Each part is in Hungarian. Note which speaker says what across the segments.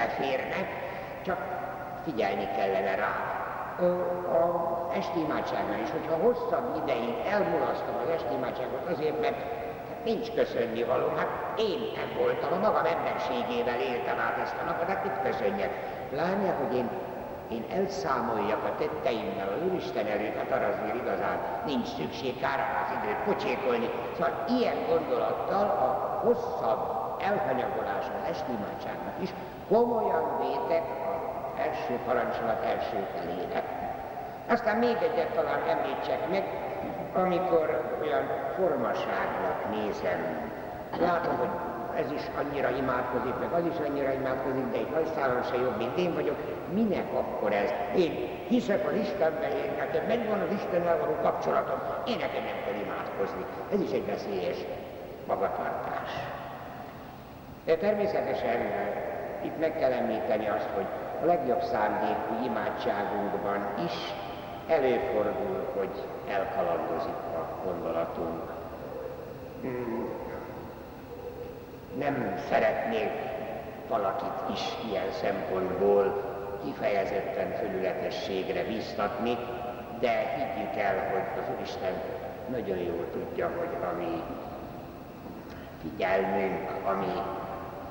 Speaker 1: beleférnek, csak figyelni kellene rá. A esti imádságnál is, hogyha hosszabb ideig elmulasztom az esti imádságot azért, mert nincs köszönni való. Hát én nem voltam, a magam emberségével éltem át ezt a napot, hát mit köszönjek? Látja, hogy én, én elszámoljak a tetteimmel az Úristen előtt, hát arra azért igazán nincs szükség kár az időt pocsékolni. Szóval ilyen gondolattal a hosszabb elhanyagolás az esti imádságnak is komolyan vétek az első parancsolat első felének. Aztán még egyet talán említsek meg, amikor olyan formaságnak nézem, látom, hogy ez is annyira imádkozik, meg az is annyira imádkozik, de egy hajszálon se jobb, mint én vagyok, minek akkor ez? Én hiszek az Istenben, én nekem megvan az Istennel való kapcsolatom, én nekem nem kell imádkozni. Ez is egy veszélyes magatartás. De természetesen itt meg kell említeni azt, hogy a legjobb szándékú imádságunkban is előfordul, hogy elkalandozik a gondolatunk. Hmm. Nem szeretnék valakit is ilyen szempontból kifejezetten fölületességre biztatni, de higgyük el, hogy az Úristen nagyon jól tudja, hogy a mi figyelmünk, ami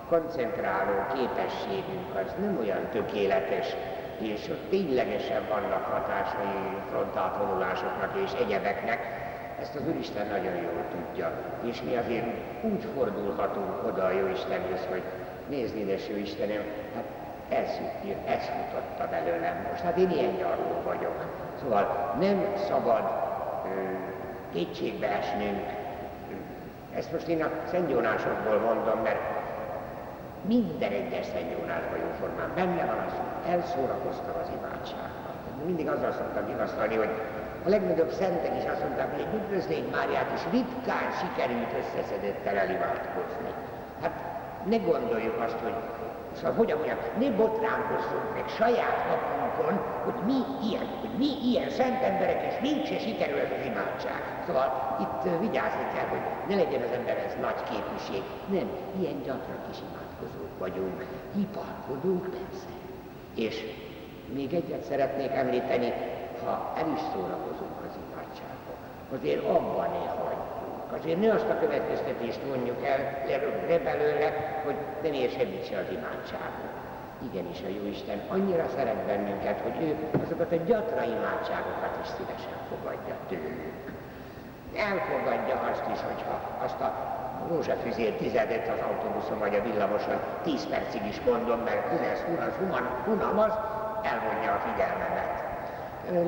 Speaker 1: koncentráló képességünk az nem olyan tökéletes, és ott ténylegesen vannak hatásai frontálvonulásoknak és egyebeknek, ezt az Úristen nagyon jól tudja, és mi azért úgy fordulhatunk oda a Jóistenhez, hogy nézd édes Istenem, hát ez, ez futotta belőlem. Most, hát én ilyen gyarló vagyok. Szóval nem szabad ö, kétségbe esnünk, ezt most én a szentgyónásokból mondom, mert minden egyes szentgyónásban jóformán benne van az, hogy elszórakoztam az imádságban. Mindig azzal szoktam vigasztalni, hogy a legnagyobb szentek is azt mondták, hogy egy üdvözlény Máriát is ritkán sikerült összeszedettel elimádkozni. Hát ne gondoljuk azt, hogy Szóval hogyan mondjam, ne botránkozzunk meg saját magunkon, hogy mi ilyen, hogy mi ilyen szent emberek, és nincs se sikerül ez az imádság. Szóval itt vigyázni kell, hogy ne legyen az ember ez nagy képviség. Nem, ilyen gyatra kis imádkozók vagyunk, hiparkodunk persze. És még egyet szeretnék említeni, ha el is szórakozunk az imádságban, azért abban ne. Azért ne azt a következtetést mondjuk el le belőle, hogy nem ér semmit se az imádságot. Igenis a Jóisten annyira szeret bennünket, hogy ő azokat a gyatra imádságokat is szívesen fogadja tőlük. Elfogadja azt is, hogyha azt a rózsafüzér tizedet az autóbuszon vagy a villamoson tíz percig is mondom, mert Human, Hunamaz elvonja a figyelmemet.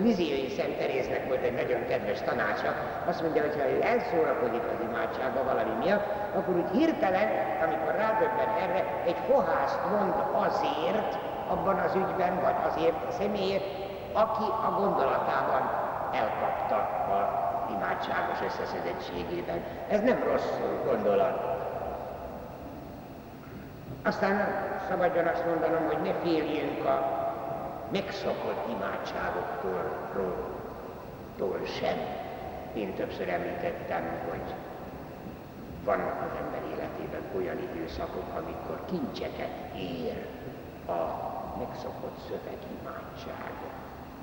Speaker 1: Liziai Szent Teréznek volt egy nagyon kedves tanácsa, azt mondja, hogy ha ő elszórakozik az imádságba valami miatt, akkor úgy hirtelen, amikor rádöbben erre, egy fohászt mond azért abban az ügyben, vagy azért a személyért, aki a gondolatában elkapta a imádságos összeszedettségében. Ez nem rossz gondolat. Aztán szabadjon azt mondanom, hogy ne féljünk a megszokott imádságoktól tól sem. Én többször említettem, hogy vannak az ember életében olyan időszakok, amikor kincseket ér a megszokott szövegimádsága.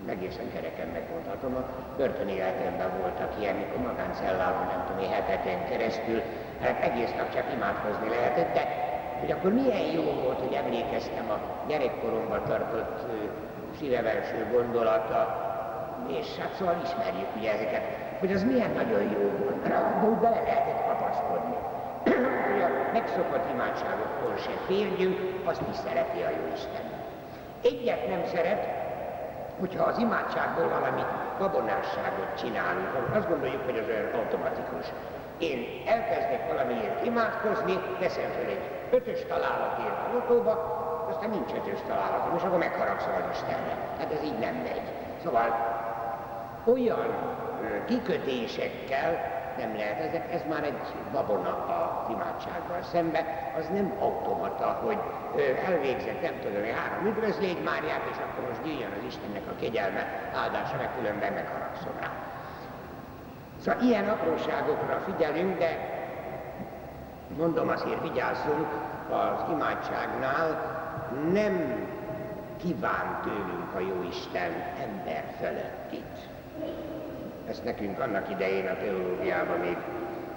Speaker 1: Egészen kereken megmondhatom, a börtön életemben voltak ilyen, mikor magáncellában, nem tudom én, heteken keresztül, hát egész nap csak imádkozni lehetett, de hogy akkor milyen jó volt, hogy emlékeztem a gyerekkoromban tartott szívevelső gondolata, és hát szóval ismerjük ugye ezeket, hogy az milyen nagyon jó volt, de úgy bele lehetett kapaszkodni. a megszokott imádságoktól se férjünk, azt is szereti a Jóisten. Egyet nem szeret, hogyha az imádságból valami babonásságot csinálunk, azt gondoljuk, hogy az olyan automatikus. Én elkezdek valamiért imádkozni, teszem fel egy ötös találatért a lotóba, aztán nincs ötös találatom, és akkor megharagszol az Istenre. Hát ez így nem megy. Szóval olyan kikötésekkel nem lehet, ezek, ez már egy babona a imádsággal szembe, az nem automata, hogy elvégzett, nem tudom, hogy három üdvözlégy Máriát, és akkor most gyűjjön az Istennek a kegyelme, áldása, meg különben megharagszol rá. Szóval ilyen apróságokra figyelünk, de mondom azért vigyázzunk az imádságnál, nem kíván tőlünk a Jóisten ember fölöttit. Ezt nekünk annak idején a teológiában még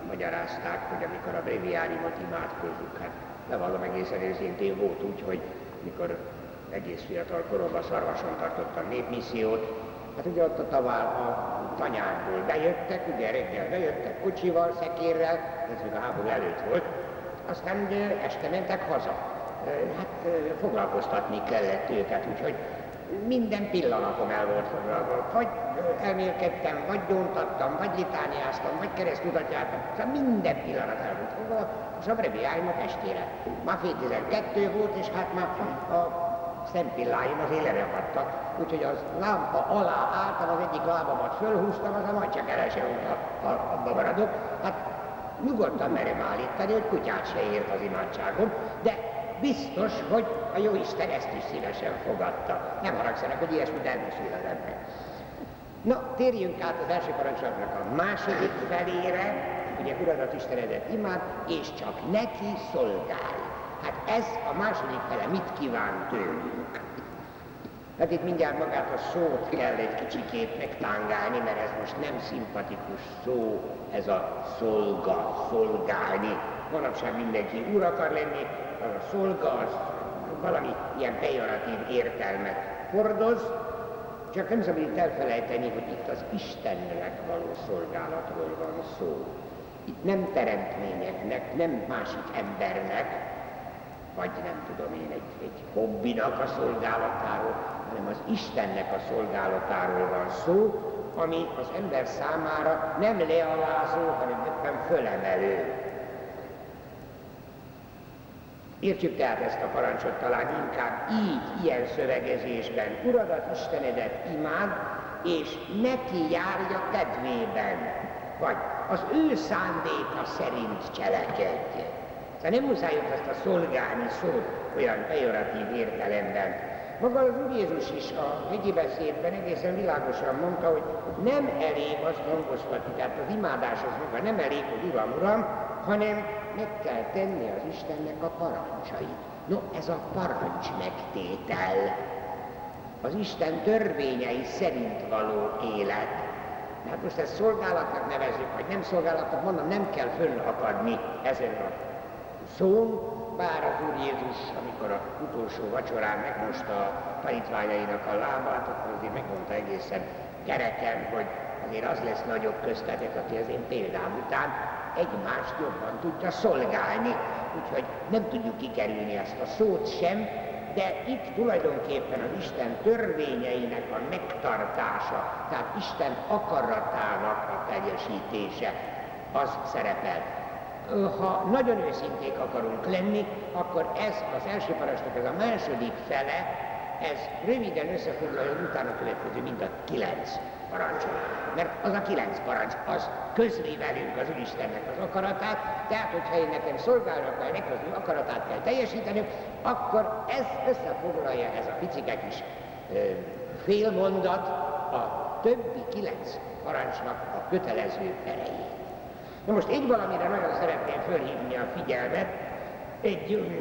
Speaker 1: magyarázták, hogy amikor a breviáriumot imádkozzuk, hát bevallom egészen őszintén volt úgy, hogy mikor egész fiatal koromban szarvason tartottam népmissziót, hát ugye ott a tavál a tanyákból bejöttek, ugye reggel bejöttek kocsival, szekérrel, ez még a háború előtt volt, aztán este mentek haza. Hát foglalkoztatni kellett őket, úgyhogy minden pillanatom el volt foglalva. Vagy elmélkedtem, vagy gyóntattam, vagy litániáztam, vagy keresztudatjártam, szóval minden pillanat el volt foglalva, és a breviáriumot estére. Ma fél 12 volt, és hát már a szempilláim azért lerepadtak, úgyhogy az lámpa alá álltam, az egyik lábamat fölhúztam, az a majd csak a, abba maradok. Hát nyugodtan merem állítani, hogy kutyát se ért az imádságom, de biztos, hogy a jó Isten ezt is szívesen fogadta. Nem haragszanak, hogy ilyesmit elmesül az ember. Na, térjünk át az első parancsolatnak a második felére, ugye Uradat Istenedet imád, és csak neki szolgálj. Hát ez a második fele mit kíván tőlünk? Hát itt mindjárt magát a szót kell egy kicsikét megtángálni, mert ez most nem szimpatikus szó, ez a szolga, szolgálni. Manapság mindenki úr akar lenni, az a szolga, az valami ilyen pejoratív értelmet hordoz, csak nem szabad itt elfelejteni, hogy itt az Istennek való szolgálatról van szó. Itt nem teremtményeknek, nem másik embernek, vagy nem tudom én, egy, egy hobbinak a szolgálatáról, hanem az Istennek a szolgálatáról van szó, ami az ember számára nem lealázó, hanem éppen fölemelő. Értjük tehát ezt a parancsot talán inkább így, ilyen szövegezésben. Uradat, Istenedet imád, és neki járja kedvében, vagy az ő szándéka szerint cselekedj. Szóval nem muszáj ezt a szolgálni szót olyan pejoratív értelemben. Maga az Úr Jézus is a hegyi beszédben egészen világosan mondta, hogy nem elég azt hangoztatni, tehát az imádás az maga nem elég, hogy Uram, Uram, hanem meg kell tenni az Istennek a parancsait. No, ez a parancs megtétel, az Isten törvényei szerint való élet. Hát most ezt szolgálatnak nevezzük, vagy nem szolgálatnak, mondom, nem kell fönnakadni ezen a szón, bár az Úr Jézus, amikor a utolsó vacsorán megmosta a tanítványainak a lábát, akkor azért megmondta egészen kereken, hogy azért az lesz nagyobb köztetek, aki az én példám után egymást jobban tudja szolgálni. Úgyhogy nem tudjuk kikerülni ezt a szót sem, de itt tulajdonképpen az Isten törvényeinek a megtartása, tehát Isten akaratának a teljesítése, az szerepel ha nagyon őszinték akarunk lenni, akkor ez az első parancsnak ez a második fele, ez röviden összefoglalja utána következő mind a kilenc parancsolat. Mert az a kilenc parancs, az közli velünk az Úristennek az akaratát, tehát hogyha én nekem szolgálnak kell, neki az akaratát kell teljesíteni, akkor ez összefoglalja ez a picike kis félmondat a többi kilenc parancsnak a kötelező erejét. Na most egy valamire nagyon szeretném fölhívni a figyelmet, egy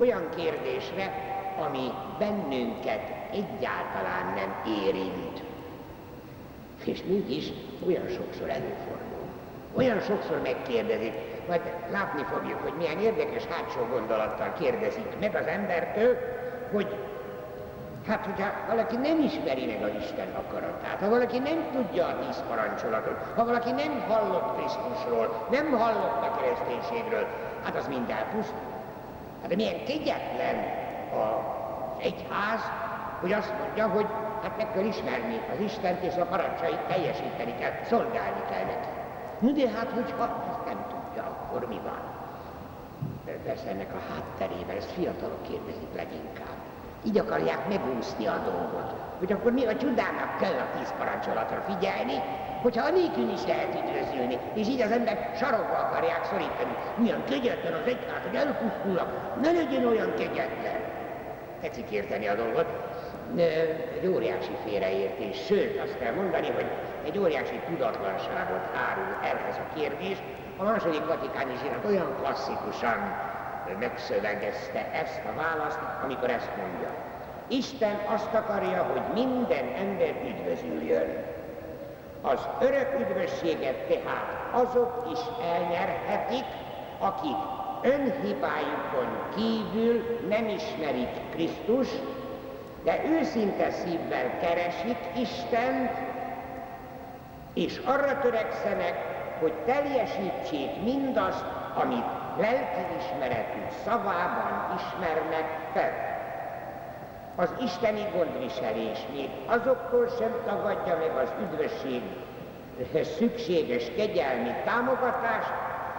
Speaker 1: olyan kérdésre, ami bennünket egyáltalán nem érint. És mégis olyan sokszor előfordul. Olyan sokszor megkérdezik, majd látni fogjuk, hogy milyen érdekes hátsó gondolattal kérdezik meg az embertől, hogy Hát, hogyha valaki nem ismeri meg az Isten akaratát, ha valaki nem tudja a tíz parancsolatot, ha valaki nem hallott Krisztusról, nem hallott a kereszténységről, hát az mind elpusztul. Hát de milyen kegyetlen az egyház, hogy azt mondja, hogy hát meg kell ismerni az Istent, és a parancsait teljesíteni kell, szolgálni kell neki. No de hát, hogyha ezt nem tudja, akkor mi van? Persze ennek a hátterében, ezt fiatalok kérdezik leginkább. Így akarják megúszni a dolgot. Hogy akkor mi a csodának kell a tíz parancsolatra figyelni, hogyha anélkül is lehet időzülni, és így az ember sarokba akarják szorítani. Milyen kegyetlen az egyház, hogy elpusztulnak, ne legyen olyan kegyetlen. Tetszik érteni a dolgot. Egy óriási félreértés, sőt azt kell mondani, hogy egy óriási tudatlanságot árul el ez a kérdés. A második vatikáni zsinat olyan klasszikusan megszövegezte ezt a választ, amikor ezt mondja. Isten azt akarja, hogy minden ember üdvözüljön. Az örök üdvösséget tehát azok is elnyerhetik, akik önhibájukon kívül nem ismerik Krisztus, de őszinte szívvel keresik Istent, és arra törekszenek, hogy teljesítsék mindazt, amit lelkiismeretük szavában ismernek fel. Az isteni gondviselés még azoktól sem tagadja meg az üdvösséghez szükséges kegyelmi támogatást,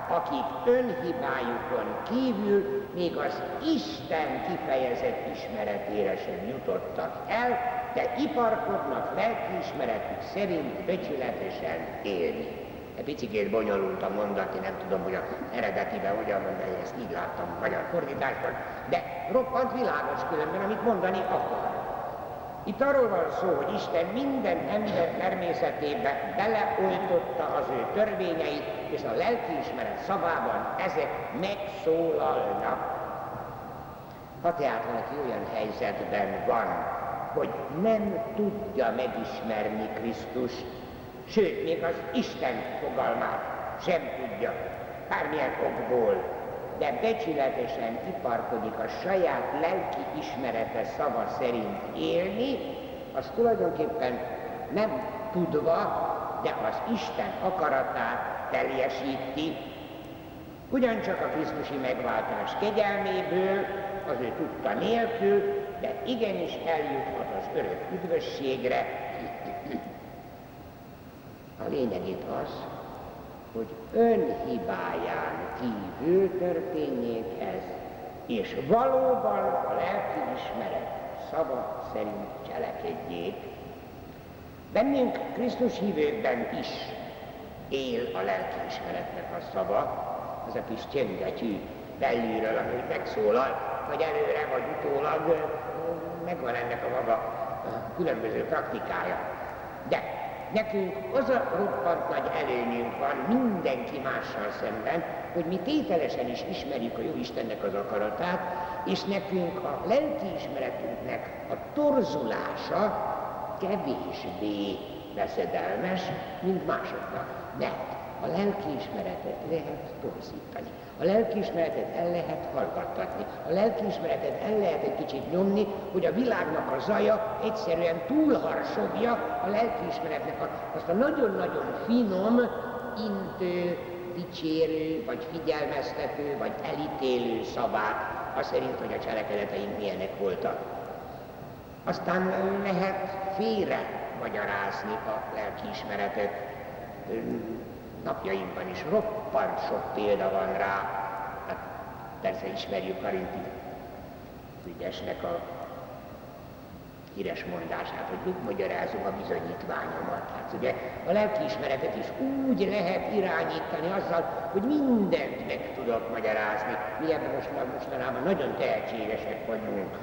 Speaker 1: akik önhibájukon kívül még az Isten kifejezett ismeretére sem jutottak el, de iparkodnak lelkiismeretük szerint becsületesen élni. Egy picit bonyolult a mondat, én nem tudom, hogy a eredetiben hogyan van, de én ezt így láttam a magyar fordításban, de roppant világos különben, amit mondani akar. Itt arról van szó, hogy Isten minden ember természetébe beleoltotta az ő törvényeit, és a lelkiismeret szavában ezek megszólalnak. Ha tehát valaki olyan helyzetben van, hogy nem tudja megismerni Krisztust, sőt, még az Isten fogalmát sem tudja, bármilyen okból, de becsületesen iparkodik a saját lelki ismerete szava szerint élni, az tulajdonképpen nem tudva, de az Isten akaratát teljesíti, ugyancsak a Krisztusi megváltás kegyelméből, az ő tudta nélkül, de igenis eljuthat az örök üdvösségre, a lényegét az, hogy önhibáján kívül történjék ez, és valóban a lelki ismeret szava szerint cselekedjék. Bennünk Krisztus hívőkben is él a lelki ismeretnek a szava, az a kis csöngetű belülről, ami megszólal, vagy előre, vagy utólag, megvan ennek a maga különböző praktikája. De Nekünk az a roppant nagy előnyünk van mindenki mással szemben, hogy mi tételesen is ismerjük a jó Istennek az akaratát, és nekünk a lelkiismeretünknek a torzulása kevésbé veszedelmes, mint másoknak. Mert a lelkiismeretet lehet torzítani. A lelkiismeretet el lehet hallgattatni. A lelkiismeretet el lehet egy kicsit nyomni, hogy a világnak a zaja egyszerűen túlharsogja a lelkiismeretnek a, azt a nagyon-nagyon finom, intő, dicsérő, vagy figyelmeztető, vagy elítélő szavát, az szerint, hogy a cselekedeteink milyenek voltak. Aztán lehet félre magyarázni a lelkiismeretet napjainkban is roppant sok példa van rá. Hát persze ismerjük Karinti ügyesnek a híres mondását, hogy mit magyarázom a bizonyítványomat. Hát ugye a lelkiismeretet is úgy lehet irányítani azzal, hogy mindent meg tudok magyarázni. Mi ebben most, mostanában nagyon tehetségesek vagyunk.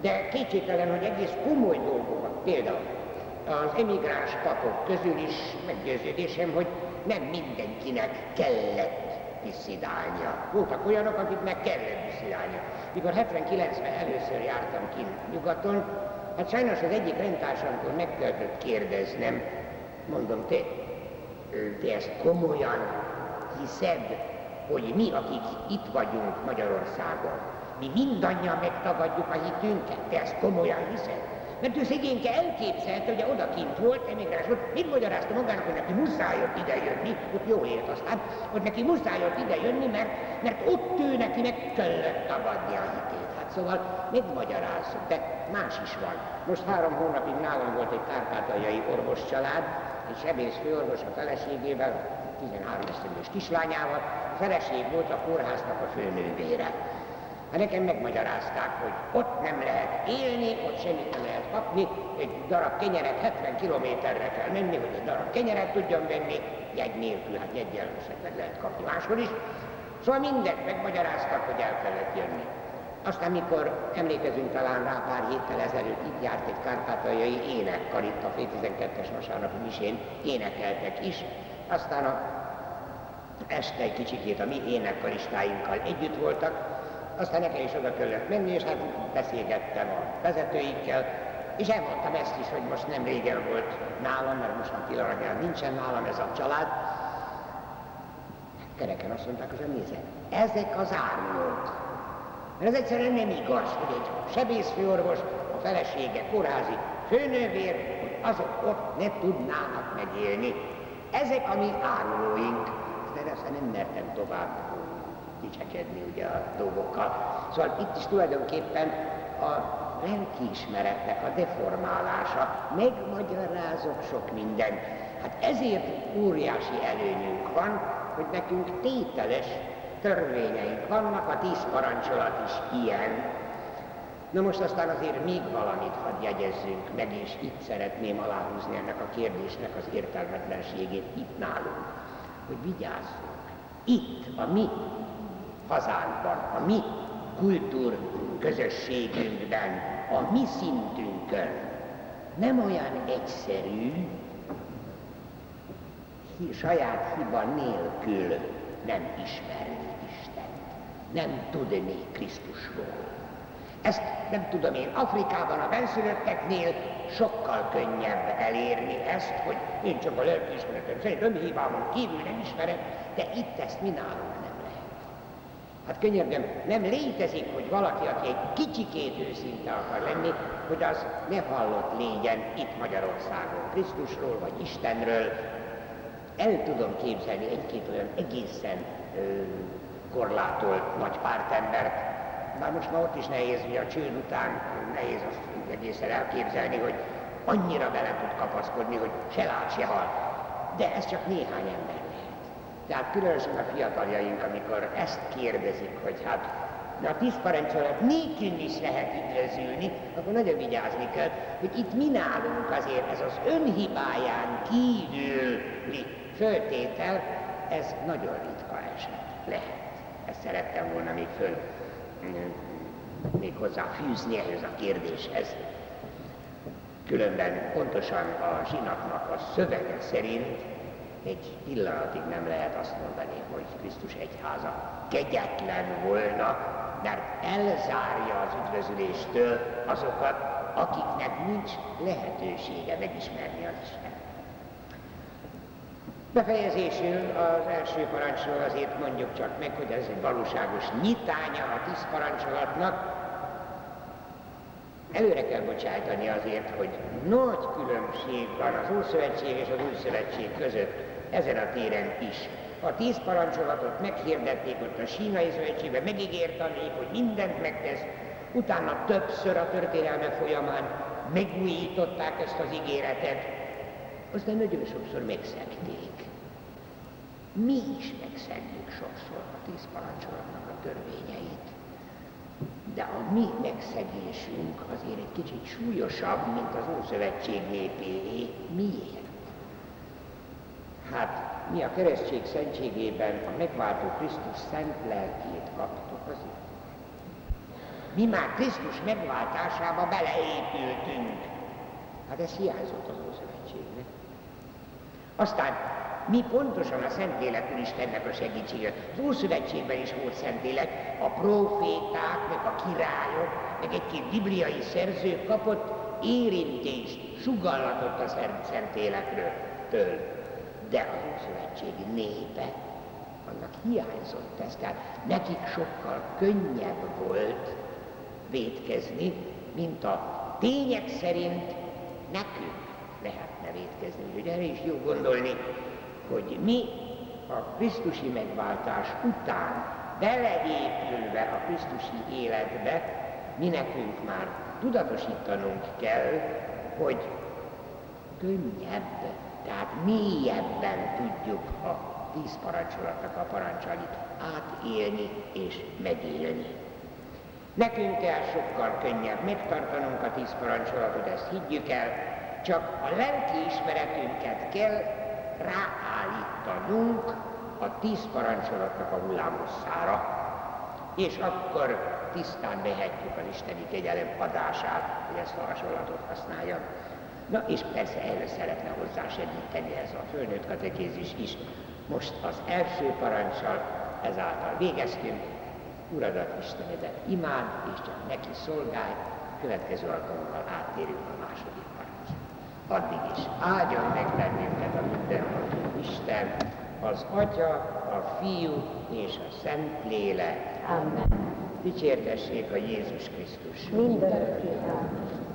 Speaker 1: De kétségtelen, hogy egész komoly dolgok, például az emigráns papok közül is meggyőződésem, hogy nem mindenkinek kellett diszidálnia. Voltak olyanok, akiknek kellett diszidálnia. Mikor 79-ben először jártam ki nyugaton, hát sajnos az egyik rendtársamtól meg kellett kérdeznem, mondom, te, te ezt komolyan hiszed, hogy mi, akik itt vagyunk Magyarországon, mi mindannyian megtagadjuk a hitünket, te ezt komolyan hiszed? Mert ő szegényke elképzelte, hogy odakint volt, emigráns volt, mit magyarázta magának, hogy neki muszáj ott ide jönni, ott jól élt aztán, hogy neki muszáj ott ide jönni, mert, mert ott ő neki meg kellett tagadni a hitét. Hát szóval megmagyarázzuk, de más is van. Most három hónapig nálam volt egy kárpátaljai orvos család, egy sebész főorvos a feleségével, 13 esztendős kislányával, a feleség volt a kórháznak a főnővére. Hát nekem megmagyarázták, hogy ott nem lehet élni, ott semmit nem lehet kapni, egy darab kenyeret 70 kilométerre kell menni, hogy egy darab kenyeret tudjon venni, jegy nélkül, hát jegyel meg lehet kapni máshol is. Szóval mindent megmagyaráztak, hogy el kellett jönni. Aztán, mikor emlékezünk talán rá pár héttel ezelőtt, itt járt egy kárpátaljai énekkar itt a 2002-es vasárnapi misén, énekeltek is. Aztán a este egy kicsikét a mi énekkaristáinkkal együtt voltak, aztán nekem is oda kellett menni, és hát beszélgettem a vezetőikkel, és elmondtam ezt is, hogy most nem régen volt nálam, mert most már pillanatnyilag nincsen nálam ez a család. Kereken azt mondták, hogy nézze, ezek az árulók. Mert ez egyszerűen nem igaz, hogy egy sebészfőorvos, a felesége kórházi főnővér, hogy azok ott ne tudnának megélni. Ezek a mi árulóink. De aztán nem mertem tovább dicsekedni ugye a dolgokkal. Szóval itt is tulajdonképpen a lelkiismeretnek a deformálása, megmagyarázok sok mindent. Hát ezért óriási előnyünk van, hogy nekünk tételes törvényeink vannak, a tíz parancsolat is ilyen. Na most aztán azért még valamit hadd jegyezzünk meg, és itt szeretném aláhúzni ennek a kérdésnek az értelmetlenségét itt nálunk, hogy vigyázzunk. Itt, a mi hazánkban, a mi kultúr közösségünkben, a mi szintünkön nem olyan egyszerű, saját hiba nélkül nem ismerni Istent, nem tudni Krisztusról. Ezt nem tudom én, Afrikában a benszülötteknél sokkal könnyebb elérni ezt, hogy én csak a lelkiismeretem szerint önhibámon kívül nem ismerek, de itt ezt mi nálunk Hát könyörgöm, nem létezik, hogy valaki, aki egy kicsikét őszinte akar lenni, hogy az ne hallott légyen itt Magyarországon Krisztusról vagy Istenről. El tudom képzelni egy-két olyan egészen ö, korlátolt nagy pártembert, már most már ott is nehéz, hogy a csőd után nehéz azt egészen elképzelni, hogy annyira bele tud kapaszkodni, hogy se lát, se hal. De ez csak néhány ember. Tehát különösen a fiataljaink, amikor ezt kérdezik, hogy hát de a tíz parancsolat is lehet üdvözülni, akkor nagyon vigyázni kell, hogy itt mi nálunk azért ez az önhibáján kívüli föltétel, ez nagyon ritka eset lehet. Ezt szerettem volna még föl még hozzá fűzni ehhez a kérdéshez. Különben pontosan a zsinatnak a szövege szerint egy pillanatig nem lehet azt mondani, hogy Krisztus egyháza kegyetlen volna, mert elzárja az üdvözüléstől azokat, akiknek nincs lehetősége megismerni az Isten. Befejezésül az első parancsról azért mondjuk csak meg, hogy ez egy valóságos nyitánya a tíz parancsolatnak. Előre kell bocsájtani azért, hogy nagy különbség van az Ószövetség és az Új között ezen a téren is. A tíz parancsolatot meghirdették ott a sínai szövetségben, megígért a nép, hogy mindent megtesz, utána többször a történelme folyamán megújították ezt az ígéretet, aztán nagyon sokszor megszegték. Mi is megszegjük sokszor a tíz parancsolatnak a törvényeit. De a mi megszegésünk azért egy kicsit súlyosabb, mint az Ószövetség népé. Miért? Hát mi a keresztség szentségében a megváltó Krisztus szent lelkét kaptuk azért. Mi már Krisztus megváltásába beleépültünk. Hát ez hiányzott az Ószövetségnek. Aztán mi pontosan a Szentlélek Istennek a segítsége. Az Ószövetségben is volt Szentlélek, a proféták, meg a királyok, meg egy-két bibliai szerző kapott érintést, sugallatot a Szent Szentlélekről. Től de az Ószövetségi népe, annak hiányzott ez, tehát nekik sokkal könnyebb volt védkezni, mint a tények szerint nekünk lehetne védkezni. Úgyhogy erre is jó gondolni, hogy mi a Krisztusi megváltás után beleépülve a Krisztusi életbe, mi nekünk már tudatosítanunk kell, hogy könnyebb tehát mélyebben tudjuk a tíz parancsolatnak a parancsolat átélni és megélni. Nekünk kell sokkal könnyebb megtartanunk a tíz parancsolatot, ezt higgyük el, csak a lelki ismeretünket kell ráállítanunk a tíz parancsolatnak a hullámosszára, és akkor tisztán vehetjük az Isteni kegyelem adását, hogy ezt a hasonlatot használjam. Na és persze erre szeretne hozzá segíteni ez a fölnőtt katekézis is. Most az első parancsal ezáltal végeztünk, Uradat, Istenedet imád, és csak neki szolgálj, következő alkalommal áttérünk a második parthoz. Addig is áldjon meg bennünket a mindenható Isten, az Atya, a Fiú és a Szent Lélek.
Speaker 2: Amen.
Speaker 1: Dicsértessék a Jézus Krisztus.
Speaker 2: Amen.